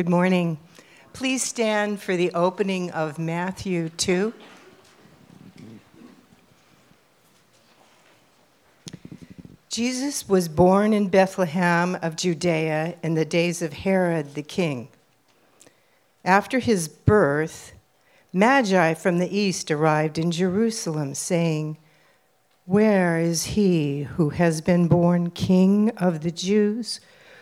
Good morning. Please stand for the opening of Matthew 2. Jesus was born in Bethlehem of Judea in the days of Herod the king. After his birth, Magi from the east arrived in Jerusalem, saying, Where is he who has been born king of the Jews?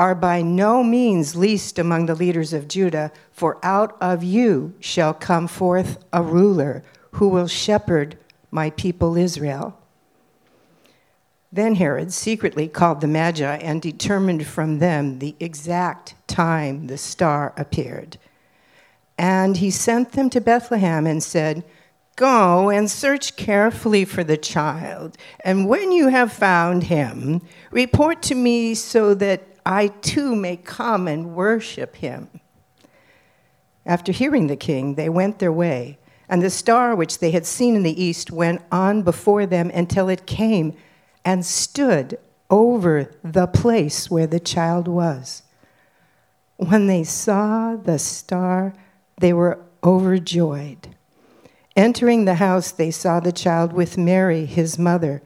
are by no means least among the leaders of Judah, for out of you shall come forth a ruler who will shepherd my people Israel. Then Herod secretly called the Magi and determined from them the exact time the star appeared. And he sent them to Bethlehem and said, Go and search carefully for the child, and when you have found him, report to me so that I too may come and worship him. After hearing the king, they went their way, and the star which they had seen in the east went on before them until it came and stood over the place where the child was. When they saw the star, they were overjoyed. Entering the house, they saw the child with Mary, his mother,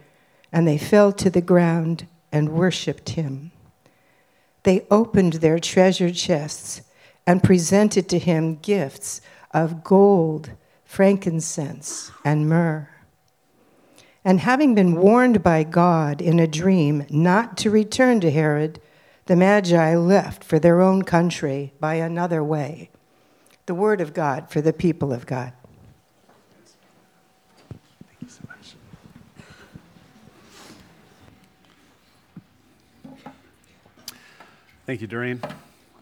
and they fell to the ground and worshiped him they opened their treasure chests and presented to him gifts of gold, frankincense, and myrrh. And having been warned by God in a dream not to return to Herod, the Magi left for their own country by another way. The word of God for the people of God. Thank you, Doreen.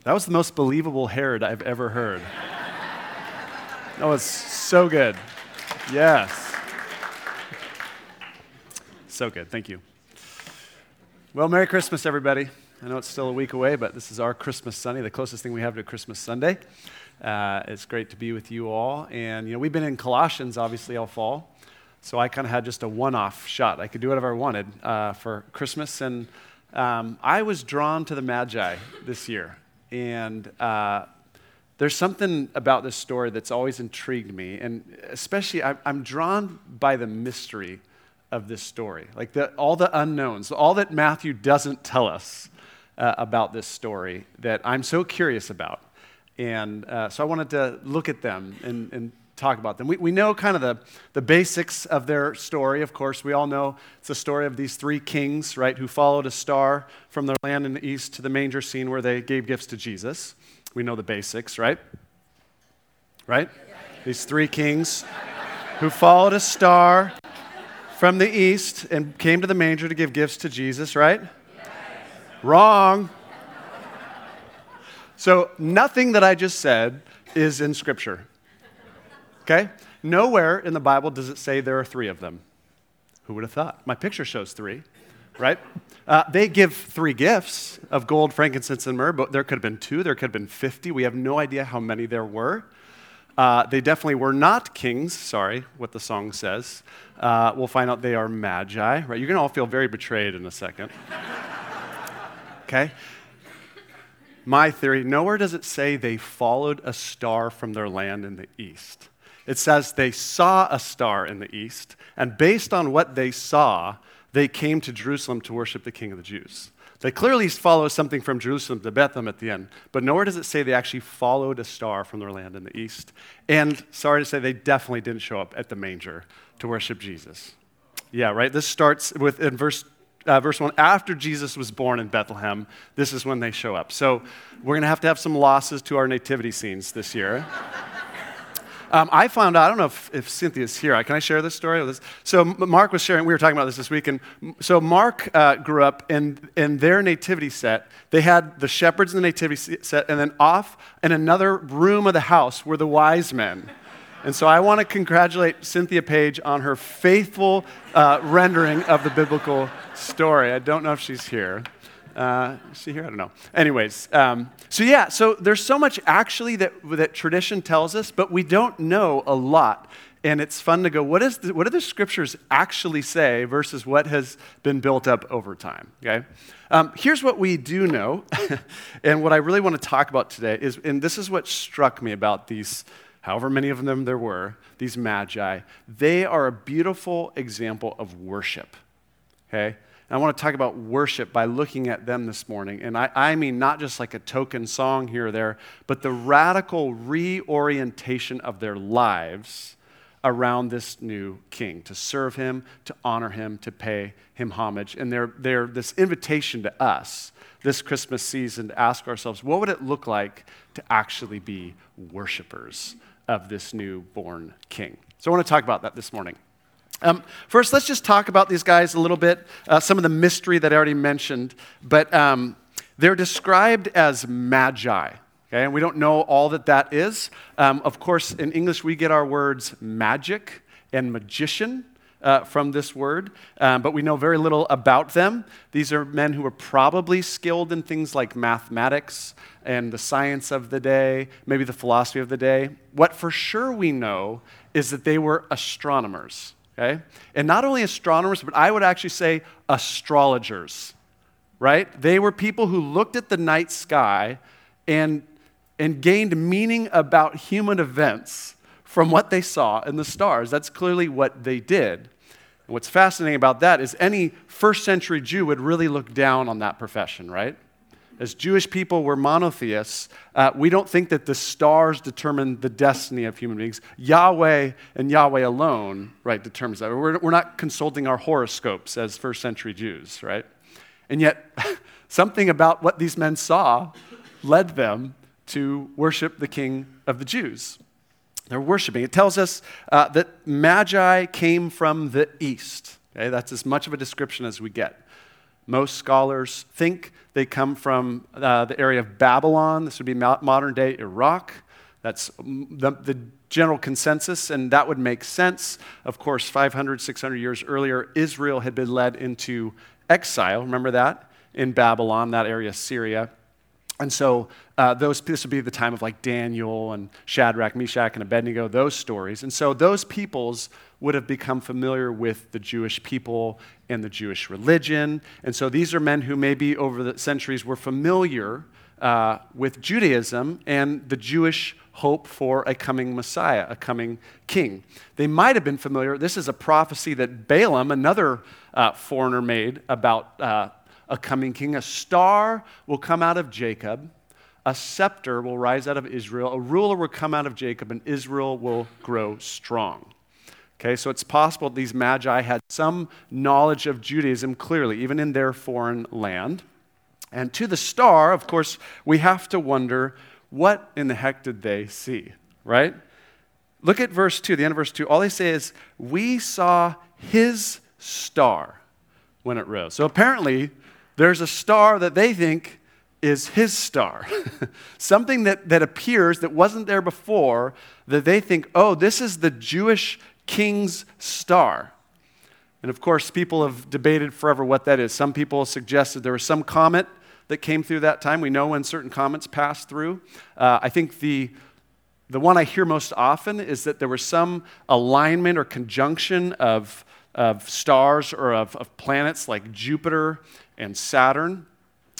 That was the most believable Herod I've ever heard. That was so good. Yes. So good. Thank you. Well, Merry Christmas, everybody. I know it's still a week away, but this is our Christmas Sunday, the closest thing we have to Christmas Sunday. Uh, it's great to be with you all. And, you know, we've been in Colossians, obviously, all fall. So I kind of had just a one off shot. I could do whatever I wanted uh, for Christmas. And um, I was drawn to the Magi this year, and uh, there's something about this story that's always intrigued me, and especially I, I'm drawn by the mystery of this story, like the, all the unknowns, all that Matthew doesn't tell us uh, about this story that I'm so curious about. And uh, so I wanted to look at them and, and talk about them. We, we know kind of the, the basics of their story. Of course, we all know it's the story of these three kings, right, who followed a star from their land in the east to the manger scene where they gave gifts to Jesus. We know the basics, right? Right? These three kings who followed a star from the east and came to the manger to give gifts to Jesus, right? Wrong. So, nothing that I just said is in Scripture. Okay? Nowhere in the Bible does it say there are three of them. Who would have thought? My picture shows three, right? Uh, they give three gifts of gold, frankincense, and myrrh, but there could have been two, there could have been 50. We have no idea how many there were. Uh, they definitely were not kings, sorry, what the song says. Uh, we'll find out they are magi, right? You're going to all feel very betrayed in a second. okay? My theory nowhere does it say they followed a star from their land in the east it says they saw a star in the east, and based on what they saw, they came to Jerusalem to worship the King of the Jews. They clearly follow something from Jerusalem to Bethlehem at the end, but nowhere does it say they actually followed a star from their land in the east. And sorry to say, they definitely didn't show up at the manger to worship Jesus. Yeah, right? This starts with in verse, uh, verse 1 after Jesus was born in Bethlehem, this is when they show up. So we're going to have to have some losses to our nativity scenes this year. Um, I found out, I don't know if, if Cynthia's here. Can I share this story? So, Mark was sharing, we were talking about this this week. And so, Mark uh, grew up in, in their nativity set. They had the shepherds in the nativity set, and then off in another room of the house were the wise men. And so I want to congratulate Cynthia Page on her faithful uh, rendering of the biblical story. I don't know if she's here. Uh, she here? I don't know. Anyways, um, so yeah, so there's so much actually that, that tradition tells us, but we don't know a lot. And it's fun to go, what, is the, what do the scriptures actually say versus what has been built up over time? Okay? Um, here's what we do know, and what I really want to talk about today is, and this is what struck me about these, however many of them there were, these magi. They are a beautiful example of worship. Okay? I want to talk about worship by looking at them this morning. And I, I, mean not just like a token song here or there, but the radical reorientation of their lives around this new king to serve him, to honor him, to pay him homage. And they're, they're this invitation to us this Christmas season to ask ourselves what would it look like to actually be worshipers of this newborn king? So I want to talk about that this morning. Um, first, let's just talk about these guys a little bit, uh, some of the mystery that I already mentioned. But um, they're described as magi. Okay, and we don't know all that that is. Um, of course, in English, we get our words magic and magician. Uh, from this word, um, but we know very little about them. These are men who were probably skilled in things like mathematics and the science of the day, maybe the philosophy of the day. What for sure we know is that they were astronomers okay? And not only astronomers, but I would actually say astrologers, right? They were people who looked at the night sky and, and gained meaning about human events from what they saw in the stars. That's clearly what they did. And what's fascinating about that is any first century Jew would really look down on that profession, right? As Jewish people, we're monotheists. Uh, we don't think that the stars determine the destiny of human beings. Yahweh and Yahweh alone, right, determines that. We're, we're not consulting our horoscopes as first century Jews, right? And yet, something about what these men saw led them to worship the king of the Jews. They're worshiping. It tells us uh, that Magi came from the east. Okay, that's as much of a description as we get. Most scholars think they come from uh, the area of Babylon. This would be modern day Iraq. That's the, the, general consensus, and that would make sense. Of course, 500, 600 years earlier, Israel had been led into exile. Remember that? In Babylon, that area, Syria. And so uh, those, this would be the time of like Daniel and Shadrach, Meshach, and Abednego, those stories. And so those peoples would have become familiar with the Jewish people and the Jewish religion. And so these are men who maybe over the centuries were familiar uh, with Judaism and the Jewish hope for a coming Messiah, a coming king. They might have been familiar. This is a prophecy that Balaam, another uh, foreigner, made about uh, a coming king. A star will come out of Jacob. A scepter will rise out of Israel. A ruler will come out of Jacob, and Israel will grow strong. Okay, so it's possible these magi had some knowledge of Judaism clearly, even in their foreign land. And to the star, of course, we have to wonder what in the heck did they see, right? Look at verse 2, the end of verse 2. All they say is, We saw his star when it rose. So apparently, there's a star that they think is his star. Something that, that appears that wasn't there before, that they think, oh, this is the Jewish king's star. And of course, people have debated forever what that is. Some people suggested there was some comet that came through that time. We know when certain comets passed through. Uh, I think the, the one I hear most often is that there was some alignment or conjunction of, of stars or of, of planets like Jupiter and Saturn.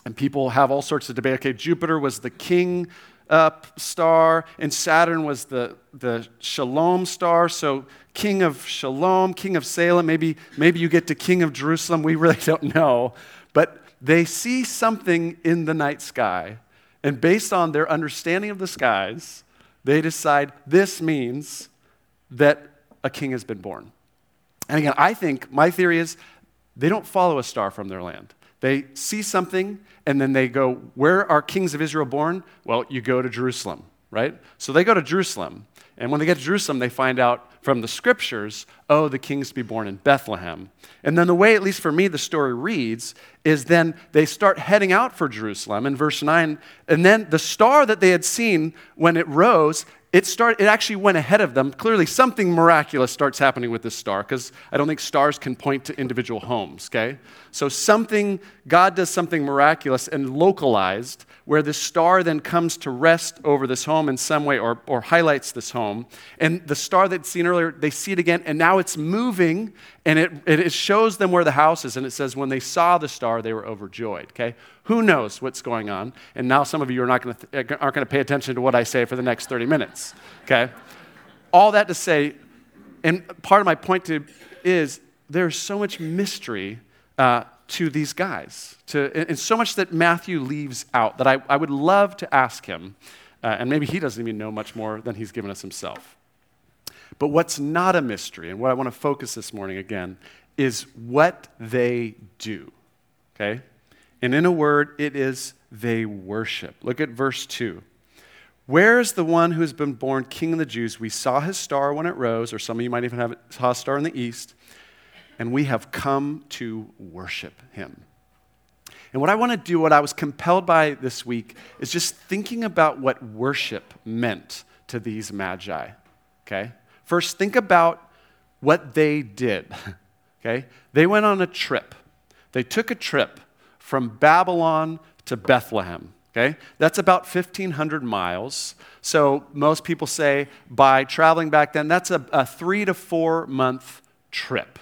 And people have all sorts of debate. Okay, Jupiter was the king uh, star, and Saturn was the, the Shalom star. So, king of Shalom, king of Salem, maybe, maybe you get to king of Jerusalem. We really don't know. But they see something in the night sky, and based on their understanding of the skies, they decide this means that a king has been born. And again, I think my theory is they don't follow a star from their land. They see something and then they go, Where are kings of Israel born? Well, you go to Jerusalem, right? So they go to Jerusalem. And when they get to Jerusalem, they find out from the scriptures, oh, the king's to be born in Bethlehem. And then the way, at least for me, the story reads is then they start heading out for Jerusalem in verse 9. And then the star that they had seen when it rose it, start, it actually went ahead of them. Clearly, something miraculous starts happening with this star because I don't think stars can point to individual homes, okay? So, something, God does something miraculous and localized where the star then comes to rest over this home in some way or, or highlights this home. And the star they'd seen earlier, they see it again, and now it's moving and it, it shows them where the house is. And it says, when they saw the star, they were overjoyed, okay? Who knows what's going on? And now some of you are not to th- aren't going to pay attention to what I say for the next 30 minutes. Okay? All that to say, and part of my point to, is there's so much mystery uh, to these guys, to, and so much that Matthew leaves out that I, I would love to ask him, uh, and maybe he doesn't even know much more than he's given us himself. But what's not a mystery, and what I want to focus this morning again, is what they do. Okay? And in a word, it is they worship. Look at verse 2. Where is the one who has been born king of the Jews? We saw his star when it rose, or some of you might even have saw a star in the east, and we have come to worship him. And what I want to do, what I was compelled by this week, is just thinking about what worship meant to these magi. Okay? First, think about what they did. Okay? They went on a trip. They took a trip from Babylon to Bethlehem. Okay? That's about 1,500 miles. So most people say by traveling back then, that's a, a three to four month trip.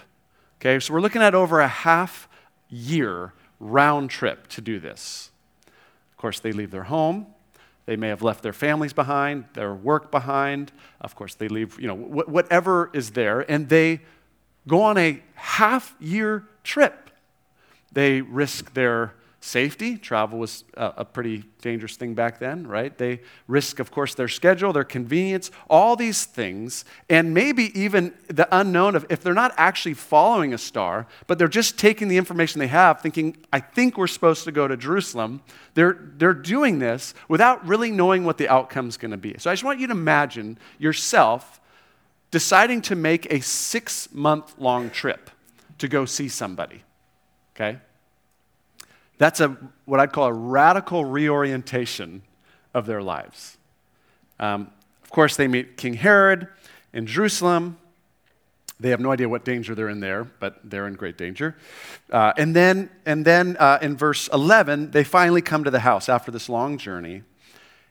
Okay? So we're looking at over a half year round trip to do this. Of course, they leave their home. They may have left their families behind, their work behind. Of course, they leave, you know, wh- whatever is there, and they go on a half year trip. They risk their safety. Travel was a, pretty dangerous thing back then, right? They risk, of course, their schedule, their convenience, all these things, and maybe even the unknown of if they're not actually following a star, but they're just taking the information they have, thinking, I think we're supposed to go to Jerusalem. They're, they're doing this without really knowing what the outcome's going to be. So I just want you to imagine yourself deciding to make a six month long trip to go see somebody okay? That's a, what I'd call a radical reorientation of their lives. Um, of course, they meet King Herod in Jerusalem. They have no idea what danger they're in there, but they're in great danger. Uh, and then, and then uh, in verse 11, they finally come to the house after this long journey.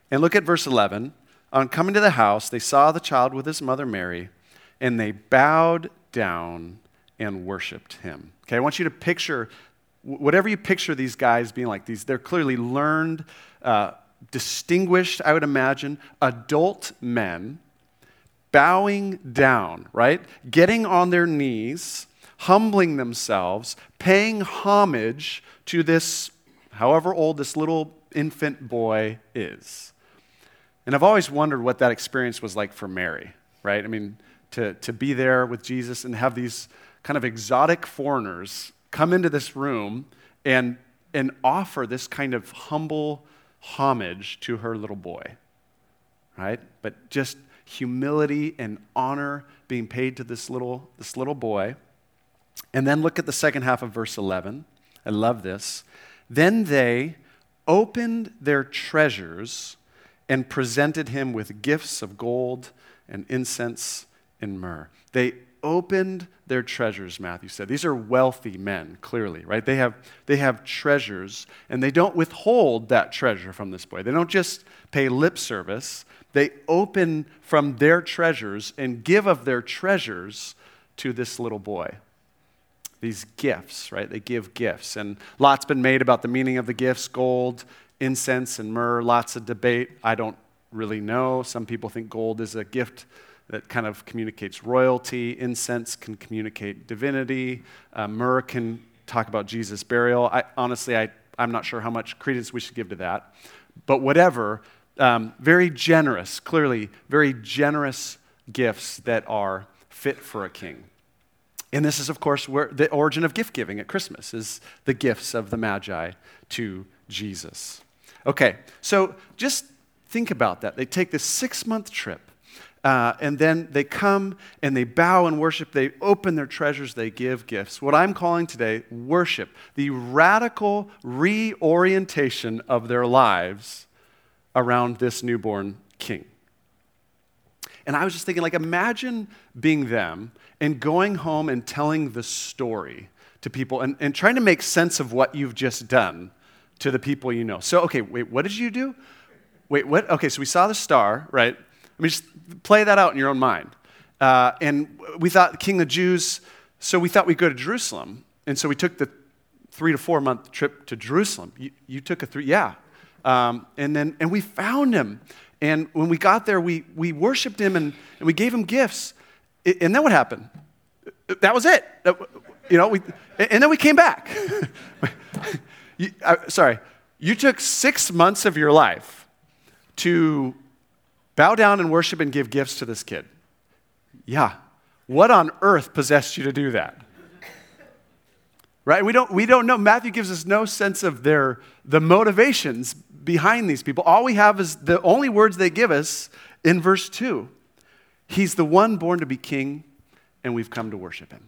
And look at verse 11. On coming to the house, they saw the child with his mother Mary, and they bowed down and worshiped him. Okay, I want you to picture whatever you picture these guys being like these they're clearly learned uh, distinguished i would imagine adult men bowing down right? Getting on their knees humbling themselves paying homage to this however old this little infant boy is. And i've always wondered what that experience was like for mary right? I mean to, to be there with jesus and have these kind of exotic foreigners come into this room and, and offer this kind of humble homage to her little boy, right? But just humility and honor being paid to this little, this little boy. And then look at the second half of verse 11. I love this. Then they opened their treasures and presented him with gifts of gold and incense and myrrh. They opened their treasures, Matthew said. These are wealthy men, clearly, right? They have, they have treasures, and they don't withhold that treasure from this boy. They don't just pay lip service, they open from their treasures and give of their treasures to this little boy. These gifts, right? They give gifts. And lots been made about the meaning of the gifts gold, incense, and myrrh. Lots of debate. I don't really know. Some people think gold is a gift that kind of communicates royalty. Incense can communicate divinity. Uh, myrrh can talk about Jesus' burial. I, honestly, I, I'm not sure how much credence we should give to that. But whatever, um, very generous, clearly, very generous gifts that are fit for a king. And this is, of course, where the origin of gift giving at Christmas is the gifts of the Magi to Jesus. Okay, so just think about that. They take this six month trip uh, and then they come and they bow and worship. They open their treasures. They give gifts. What I'm calling today worship, the radical reorientation of their lives around this newborn king. And I was just thinking, like, imagine being them and going home and telling the story to people and, and trying to make sense of what you've just done to the people you know. So, okay, wait, what did you do? Wait, what? Okay, so we saw the star, right? I mean, just play that out in your own mind. Uh, and we thought, King of the Jews, so we thought we'd go to Jerusalem. And so we took the three to four month trip to Jerusalem. You, you took a three, yeah. Um, and then, and we found him. And when we got there, we, we worshiped him and, and we gave him gifts. And then what happened? That was it. You know, we, and then we came back. you, uh, sorry, you took six months of your life to bow down and worship and give gifts to this kid. Yeah. What on earth possessed you to do that? Right? We don't, we don't know. Matthew gives us no sense of their, the motivations behind these people. All we have is the only words they give us in verse 2. He's the one born to be king, and we've come to worship him.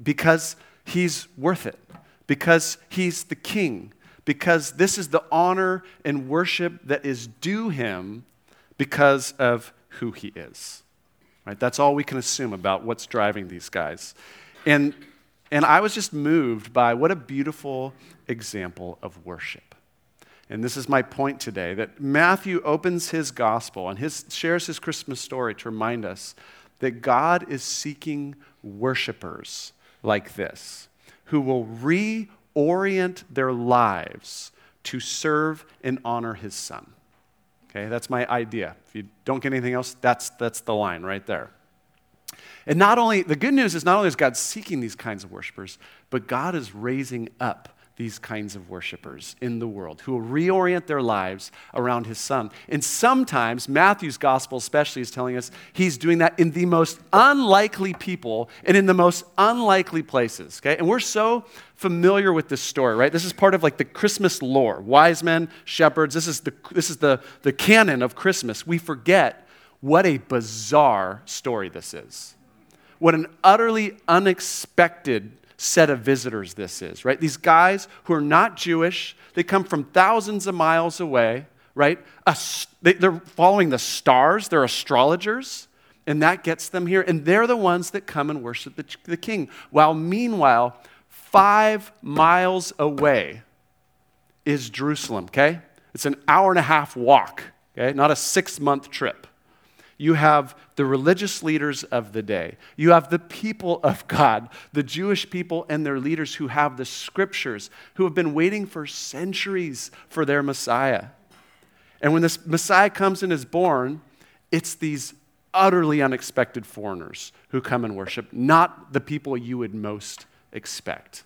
Because he's worth it, because he's the king, because this is the honor and worship that is due him because of who he is. Right? That's all we can assume about what's driving these guys. And, and I was just moved by what a beautiful example of worship. And this is my point today that Matthew opens his gospel and his, shares his Christmas story to remind us that God is seeking worshipers like this who will reorient their lives to serve and honor his son. Okay, that's my idea. If you don't get anything else, that's, that's the line right there. And not only, the good news is not only is God seeking these kinds of worshipers, but God is raising up these kinds of worshipers in the world who will reorient their lives around his son. And sometimes, Matthew's gospel especially is telling us he's doing that in the most unlikely people and in the most unlikely places. Okay? And we're so familiar with this story, right? This is part of like the Christmas lore. Wise men, shepherds, this is the, this is the, the canon of Christmas. We forget what a bizarre story this is. What an utterly unexpected set of visitors this is, right? These guys who are not Jewish, they come from thousands of miles away, right? they're following the stars, they're astrologers, and that gets them here. And they're the ones that come and worship the, king. While meanwhile, five miles away is Jerusalem, okay? It's an hour and a half walk, okay? Not a six month trip you have the religious leaders of the day. You have the people of God, the Jewish people and their leaders who have the scriptures, who have been waiting for centuries for their Messiah. And when this Messiah comes and is born, it's these utterly unexpected foreigners who come and worship, not the people you would most expect.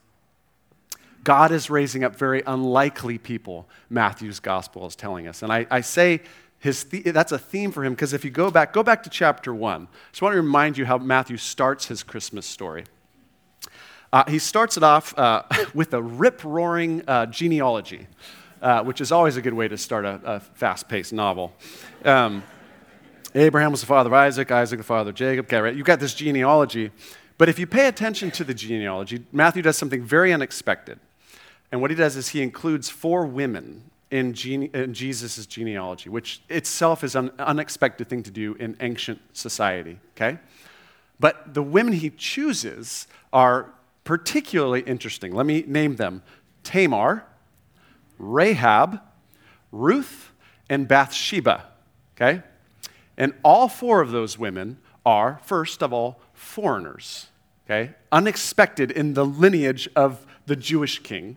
God is raising up very unlikely people, Matthew's gospel is telling us. And I, I say his that's a theme for him because if you go back, go back to chapter one. I just want to remind you how Matthew starts his Christmas story. Uh, he starts it off uh, with a rip roaring uh, genealogy, uh, which is always a good way to start a, a fast paced novel. Um, Abraham was the father of Isaac, Isaac the father of Jacob. Okay, right? You've got this genealogy. But if you pay attention to the genealogy, Matthew does something very unexpected. And what he does is he includes four women in, gene, in Jesus' genealogy, which itself is an unexpected thing to do in ancient society, okay? But the women he chooses are particularly interesting. Let me name them Tamar, Rahab, Ruth, and Bathsheba, okay? And all four of those women are, first of all, foreigners, okay? Unexpected in the lineage of the Jewish king.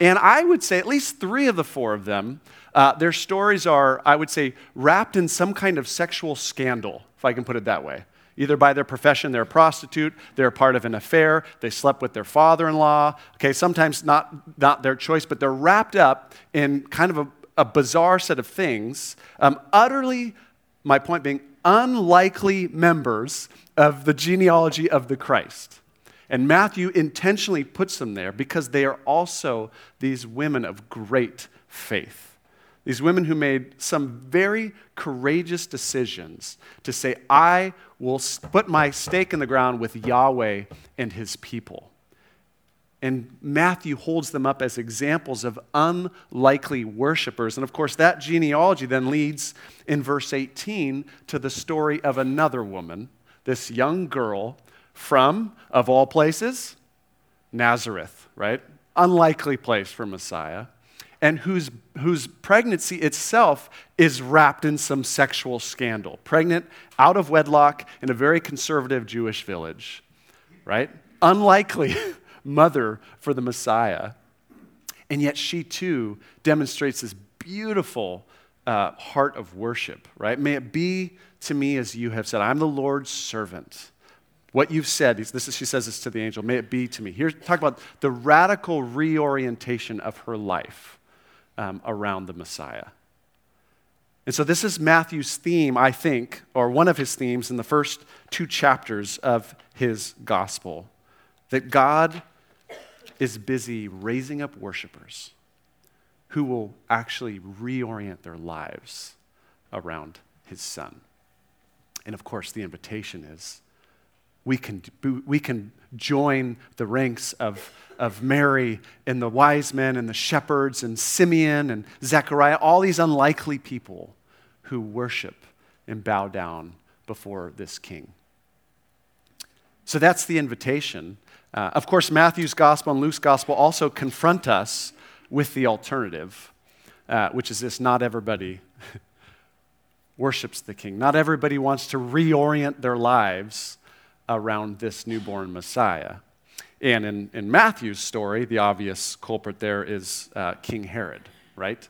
And I would say at least three of the four of them, uh, their stories are, I would say, wrapped in some kind of sexual scandal, if I can put it that way. Either by their profession, they're a prostitute, they're part of an affair, they slept with their father in law. Okay, sometimes not, not their choice, but they're wrapped up in kind of a, a bizarre set of things, um, utterly, my point being, unlikely members of the genealogy of the Christ. And Matthew intentionally puts them there because they are also these women of great faith. These women who made some very courageous decisions to say, I will put my stake in the ground with Yahweh and his people. And Matthew holds them up as examples of unlikely worshipers. And of course, that genealogy then leads in verse 18 to the story of another woman, this young girl from, of all places, Nazareth, right? Unlikely place for Messiah, and whose, whose pregnancy itself is wrapped in some sexual scandal. Pregnant out of wedlock in a very conservative Jewish village, right? Unlikely. mother for the Messiah. And yet she too demonstrates this beautiful uh, heart of worship, right? May it be to me as you have said. I'm the Lord's servant. What you've said, this is, she says this to the angel, may it be to me. Here, talk about the radical reorientation of her life um, around the Messiah. And so, this is Matthew's theme, I think, or one of his themes in the first two chapters of his gospel that God is busy raising up worshipers who will actually reorient their lives around his son. And of course, the invitation is we can, we can join the ranks of, of Mary and the wise men and the shepherds and Simeon and Zechariah, all these unlikely people who worship and bow down before this king. So that's the invitation. Uh, of course, Matthew's gospel and Luke's gospel also confront us with the alternative, uh, which is this not everybody worships the king. Not everybody wants to reorient their lives around this newborn Messiah. And in, in Matthew's story, the obvious culprit there is uh, King Herod, right?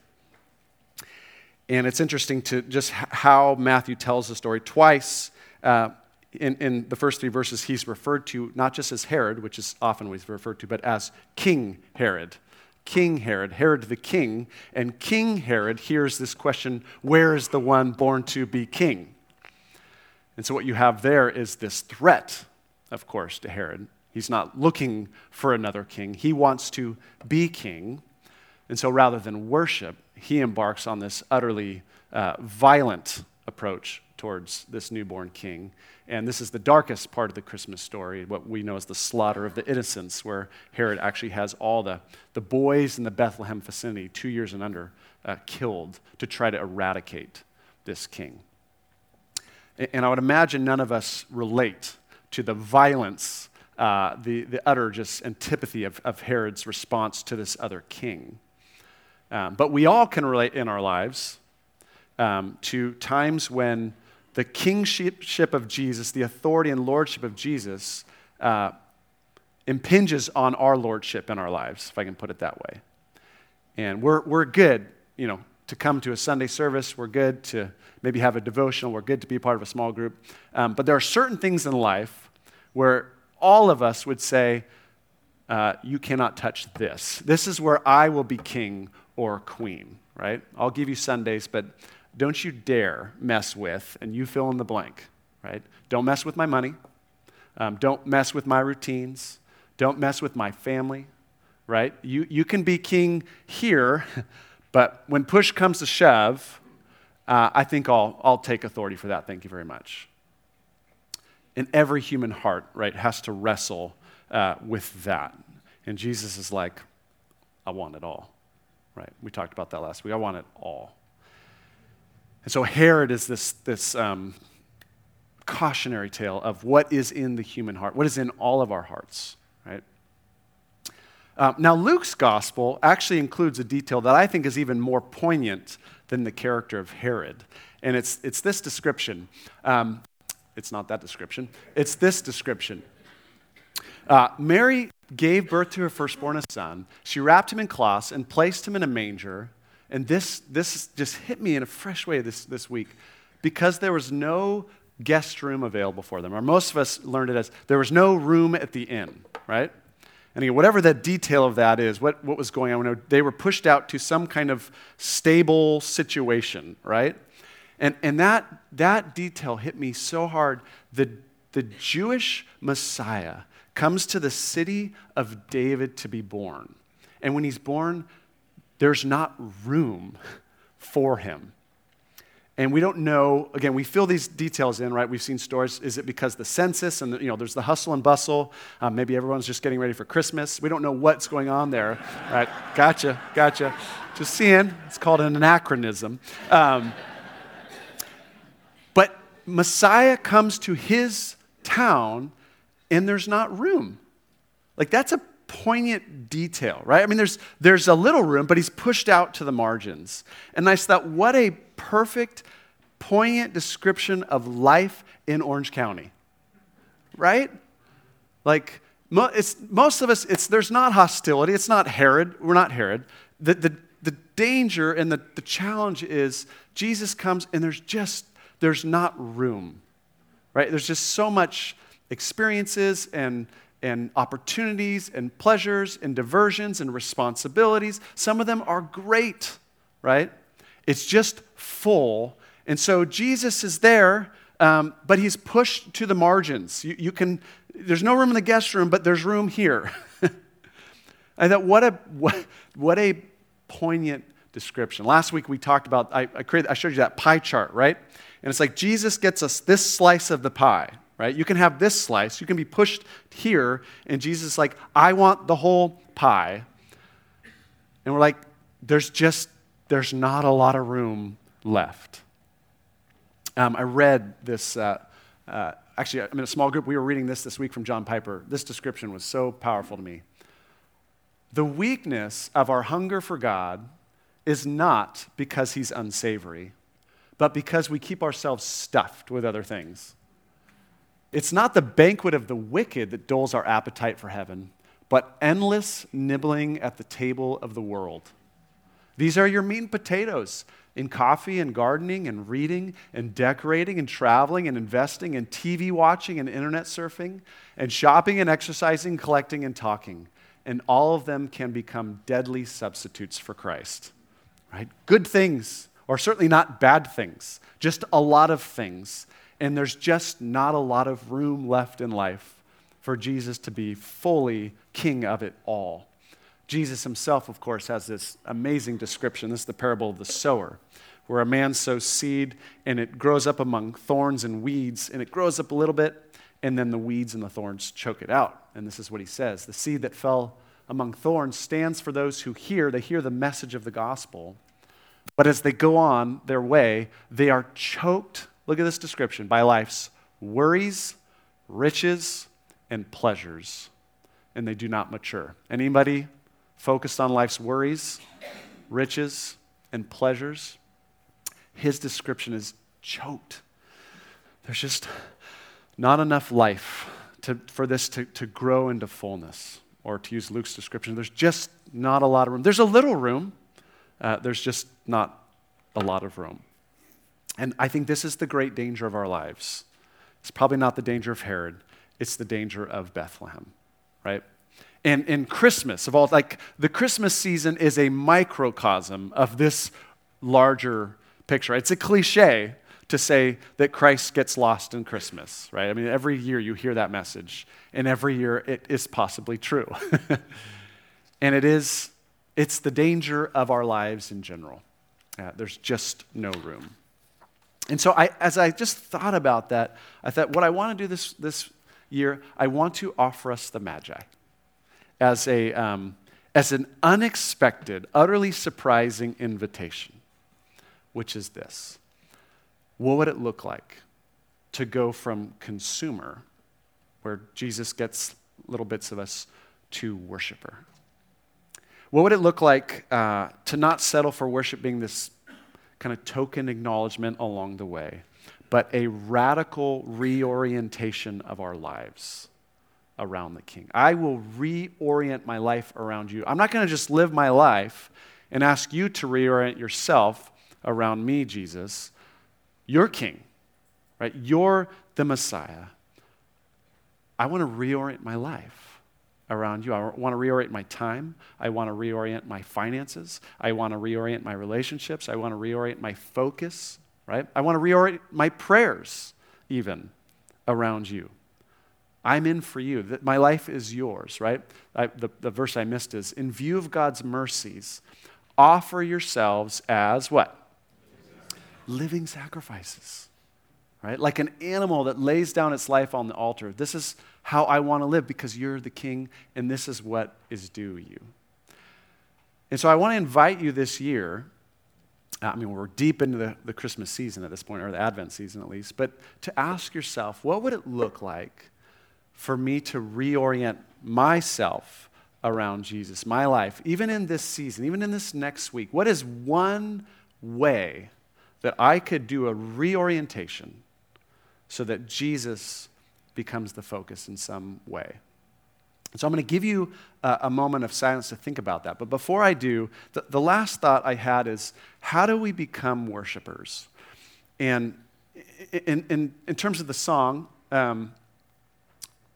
And it's interesting to just how Matthew tells the story. Twice, uh, in, in the first three verses, he's referred to not just as Herod, which is often he's referred to, but as King Herod. King Herod, Herod the king. And King Herod hears this question where is the one born to be king? And so what you have there is this threat, of course, to Herod. He's not looking for another king, he wants to be king. And so rather than worship, he embarks on this utterly uh, violent approach towards this newborn king. And this is the darkest part of the Christmas story, what we know as the slaughter of the innocents, where Herod actually has all the, the boys in the Bethlehem vicinity, two years and under, uh, killed to try to eradicate this king. And I would imagine none of us relate to the violence, uh, the, the utter just antipathy of, of Herod's response to this other king. Um, but we all can relate in our lives um, to times when the kingship of Jesus, the authority and lordship of Jesus, uh, impinges on our lordship in our lives, if I can put it that way. And we're, we're good, you know, to come to a Sunday service. We're good to maybe have a devotional. We're good to be part of a small group. Um, but there are certain things in life where all of us would say, uh, You cannot touch this. This is where I will be king or queen, right? I'll give you Sundays, but don't you dare mess with, and you fill in the blank, right? Don't mess with my money. Um, don't mess with my routines. Don't mess with my family, right? You, you can be king here, but when push comes to shove, uh, I think I'll, I'll take authority for that. Thank you very much. And every human heart, right, has to wrestle uh, with that. And Jesus is like, I want it all, right? We talked about that last week. I want it all. And so Herod is this, this um, cautionary tale of what is in the human heart, what is in all of our hearts, right? Uh, now, Luke's gospel actually includes a detail that I think is even more poignant than the character of Herod. And it's, it's this description. Um, it's not that description, it's this description. Uh, Mary gave birth to her firstborn, a son. She wrapped him in cloths and placed him in a manger and this, this just hit me in a fresh way this, this week because there was no guest room available for them. Or most of us learned it as there was no room at the inn, right? And whatever that detail of that is, what, what was going on, they were pushed out to some kind of stable situation, right? And, and that, that detail hit me so hard. The, the Jewish Messiah comes to the city of David to be born. And when he's born, there's not room for him. And we don't know, again, we fill these details in, right? We've seen stories. Is it because the census and, the, you know, there's the hustle and bustle? Um, maybe everyone's just getting ready for Christmas. We don't know what's going on there, right? Gotcha, gotcha. Just seeing. It's called an anachronism. Um, but Messiah comes to his town and there's not room. Like, that's a poignant detail, right? I mean, there's, there's a little room, but he's pushed out to the margins. And I thought, what a perfect, poignant description of life in Orange County, right? Like, it's, most of us, it's, there's not hostility. It's not Herod. We're not Herod. The, the, the danger and the, the challenge is Jesus comes and there's just, there's not room, right? There's just so much experiences and and opportunities and pleasures and diversions and responsibilities. Some of them are great, right? It's just full. And so Jesus is there, um, but he's pushed to the margins. You, you, can, there's no room in the guest room, but there's room here. I thought, what a, what, what a poignant description. Last week we talked about, I, I, created, I showed you that pie chart, right? And it's like Jesus gets us this slice of the pie, right? You can have this slice, you can be pushed here, and Jesus is like, I want the whole pie. And we're like, there's just, there's not a lot of room left. Um, I read this, uh, uh, actually, I'm in a small group. We were reading this this week from John Piper. This description was so powerful to me. The weakness of our hunger for God is not because he's unsavory, but because we keep ourselves stuffed with other things. It's not the banquet of the wicked that dulls our appetite for heaven, but endless nibbling at the table of the world. These are your meat and potatoes in coffee and gardening and reading and decorating and traveling and investing and TV watching and internet surfing and shopping and exercising, collecting and talking. And all of them can become deadly substitutes for Christ. Right? Good things, or certainly not bad things, just a lot of things and there's just not a lot of room left in life for Jesus to be fully king of it all. Jesus himself, of course, has this amazing description. This is the parable of the sower, where a man sows seed and it grows up among thorns and weeds, and it grows up a little bit, and then the weeds and the thorns choke it out. And this is what he says The seed that fell among thorns stands for those who hear, they hear the message of the gospel. But as they go on their way, they are choked Look at this description by life's worries, riches, and pleasures, and they do not mature. Anybody focused on life's worries, riches, and pleasures? His description is choked. There's just not enough life to, for this to, to grow into fullness. Or to use Luke's description, there's just not a lot of room. There's a little room, uh, there's just not a lot of room. And I think this is the great danger of our lives. It's probably not the danger of Herod, it's the danger of Bethlehem, right? And in Christmas, of all, like the Christmas season is a microcosm of this larger picture. It's a cliche to say that Christ gets lost in Christmas, right? I mean, every year you hear that message, and every year it is possibly true. and it is, it's the danger of our lives in general. Uh, there's just no room. And so, I, as I just thought about that, I thought, what I want to do this, this year, I want to offer us the Magi as, a, um, as an unexpected, utterly surprising invitation, which is this What would it look like to go from consumer, where Jesus gets little bits of us, to worshiper? What would it look like uh, to not settle for worship being this kind of token acknowledgement along the way, but a radical reorientation of our lives around the King. I will reorient my life around you. I'm not going to just live my life and ask you to reorient yourself around me, Jesus. You're King, right? You're the Messiah. I want to reorient my life around you. I want to reorient my time. I want to reorient my finances. I want to reorient my relationships. I want to reorient my focus, right? I want to reorient my prayers, even around you. I'm in for you. My life is yours, right? I, the, the verse I missed is In view of God's mercies, offer yourselves as what? living sacrifices, right? Like an animal that lays down its life on the altar. This is how I want to live because you're the king and this is what is due you. And so I want to invite you this year. Uh, I mean, we're deep into the, the Christmas season at this point, or the Advent season at least, but to ask yourself, what would it look like for me to reorient myself around Jesus, my life, even in this season, even in this next week? What is one way that I could do a reorientation so that Jesus becomes the focus in some way? So I'm going to give you a, moment of silence to think about that. But before I do, the, the last thought I had is how do we become worshipers? And in, in, in terms of the song, um,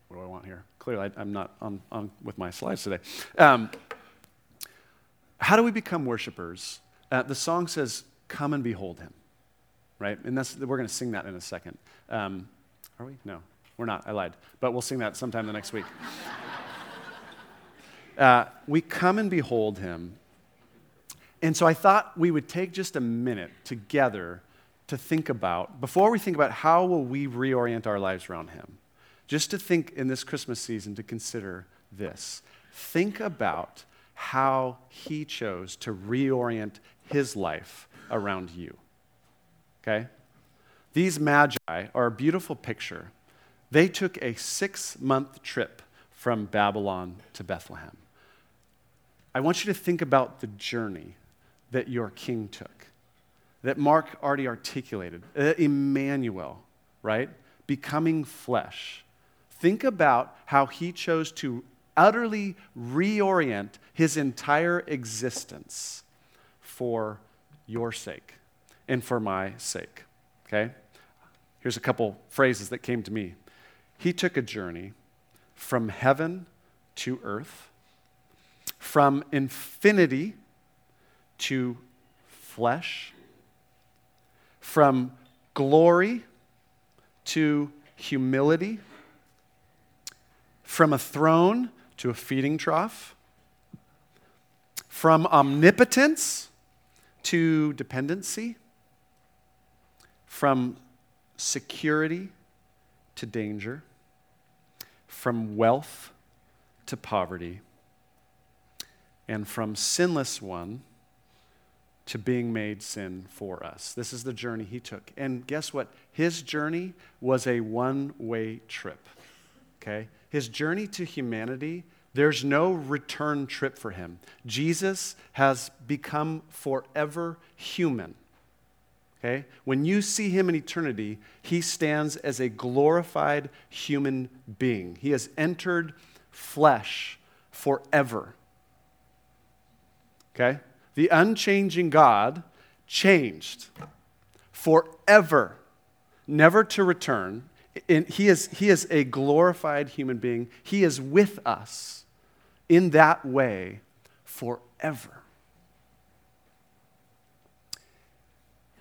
what do I want here? Clearly, I, am not on, on with my slides today. Um, how do we become worshipers? Uh, the song says, Come and behold him, right? And that's, we're going to sing that in a second. Um, are we? No, we're not. I lied. But we'll sing that sometime the next week. Uh, we come and behold him. And so I thought we would take just a minute together to think about, before we think about how will we reorient our lives around him, just to think in this Christmas season to consider this. Think about how he chose to reorient his life around you. Okay? These magi are a beautiful picture. They took a six month trip from Babylon to Bethlehem. I want you to think about the journey that your king took, that Mark already articulated. Uh, Emmanuel, right? Becoming flesh. Think about how he chose to utterly reorient his entire existence for your sake and for my sake. Okay? Here's a couple phrases that came to me. He took a journey from heaven to earth from infinity to flesh, from glory to humility, from a throne to a feeding trough, from omnipotence to dependency, from security to danger, from wealth to poverty and from sinless one to being made sin for us. This is the journey he took. And guess what? His journey was a one way trip. Okay? His journey to humanity, there's no return trip for him. Jesus has become forever human. Okay? When you see him in eternity, he stands as a glorified human being. He has entered flesh forever. Okay? The unchanging God changed forever, never to return. He, is, he is a glorified human being. He is with us in that way forever.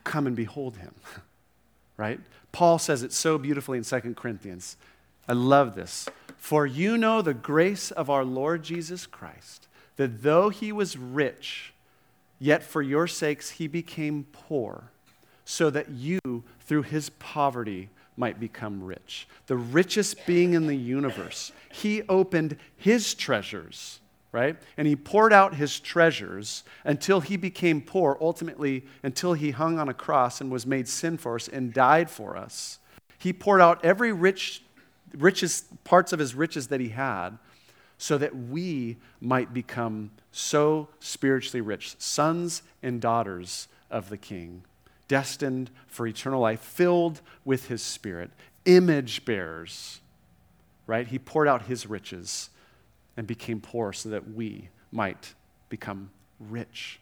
Come and behold him, right? Paul says it so beautifully in 2 Corinthians. I love this. For you know the grace of our Lord Jesus Christ that though he was rich, yet for your sakes he became poor, so that you, through his poverty, might become rich. The richest being in the universe. He opened his treasures, right? And he poured out his treasures until he became poor, ultimately, until he hung on a cross and was made sin for us and died for us. He poured out every rich, richest parts of his riches that he had so that we might become so spiritually rich, sons and daughters of the King, destined for eternal life, filled with his Spirit, image bearers, right? He poured out his riches and became poor so that we might become rich.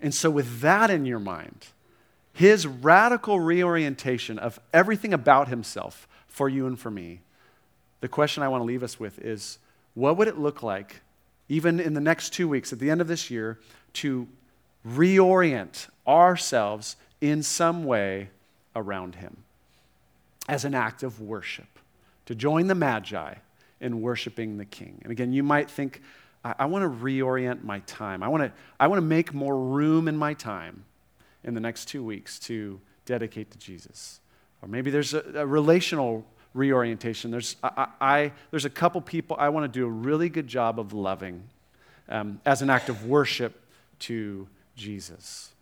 And so, with that in your mind, his radical reorientation of everything about himself for you and for me the question I want to leave us with is what would it look like, even in the next two weeks, at the end of this year, to reorient ourselves in some way around Him as an act of worship, to join the Magi in worshiping the King? And again, you might think, I, I want to reorient my time. I want to, I want to make more room in my time in the next two weeks to dedicate to Jesus. Or maybe there's a, a relational reorientation. There's, I, I, there's a couple people I want to do a really good job of loving um, as an act of worship to Jesus.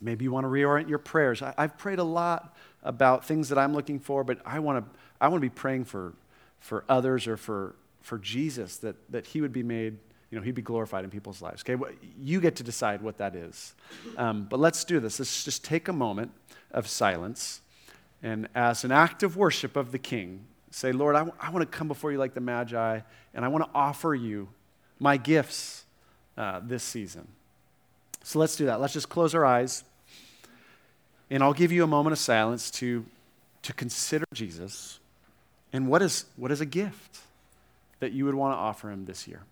Maybe you want to reorient your prayers. I, have prayed a lot about things that I'm looking for, but I want to, I want to be praying for, for others or for, for Jesus, that, that he would be made, you know, he'd be glorified in people's lives. Okay, you get to decide what that is. Um, but let's do this. Let's just take a moment of silence and as an act of worship of the King, say, Lord, I, w- I want to come before you like the Magi, and I want to offer you my gifts uh, this season. So let's do that. Let's just close our eyes, and I'll give you a moment of silence to, to consider Jesus and what is, what is a gift that you would want to offer him this year.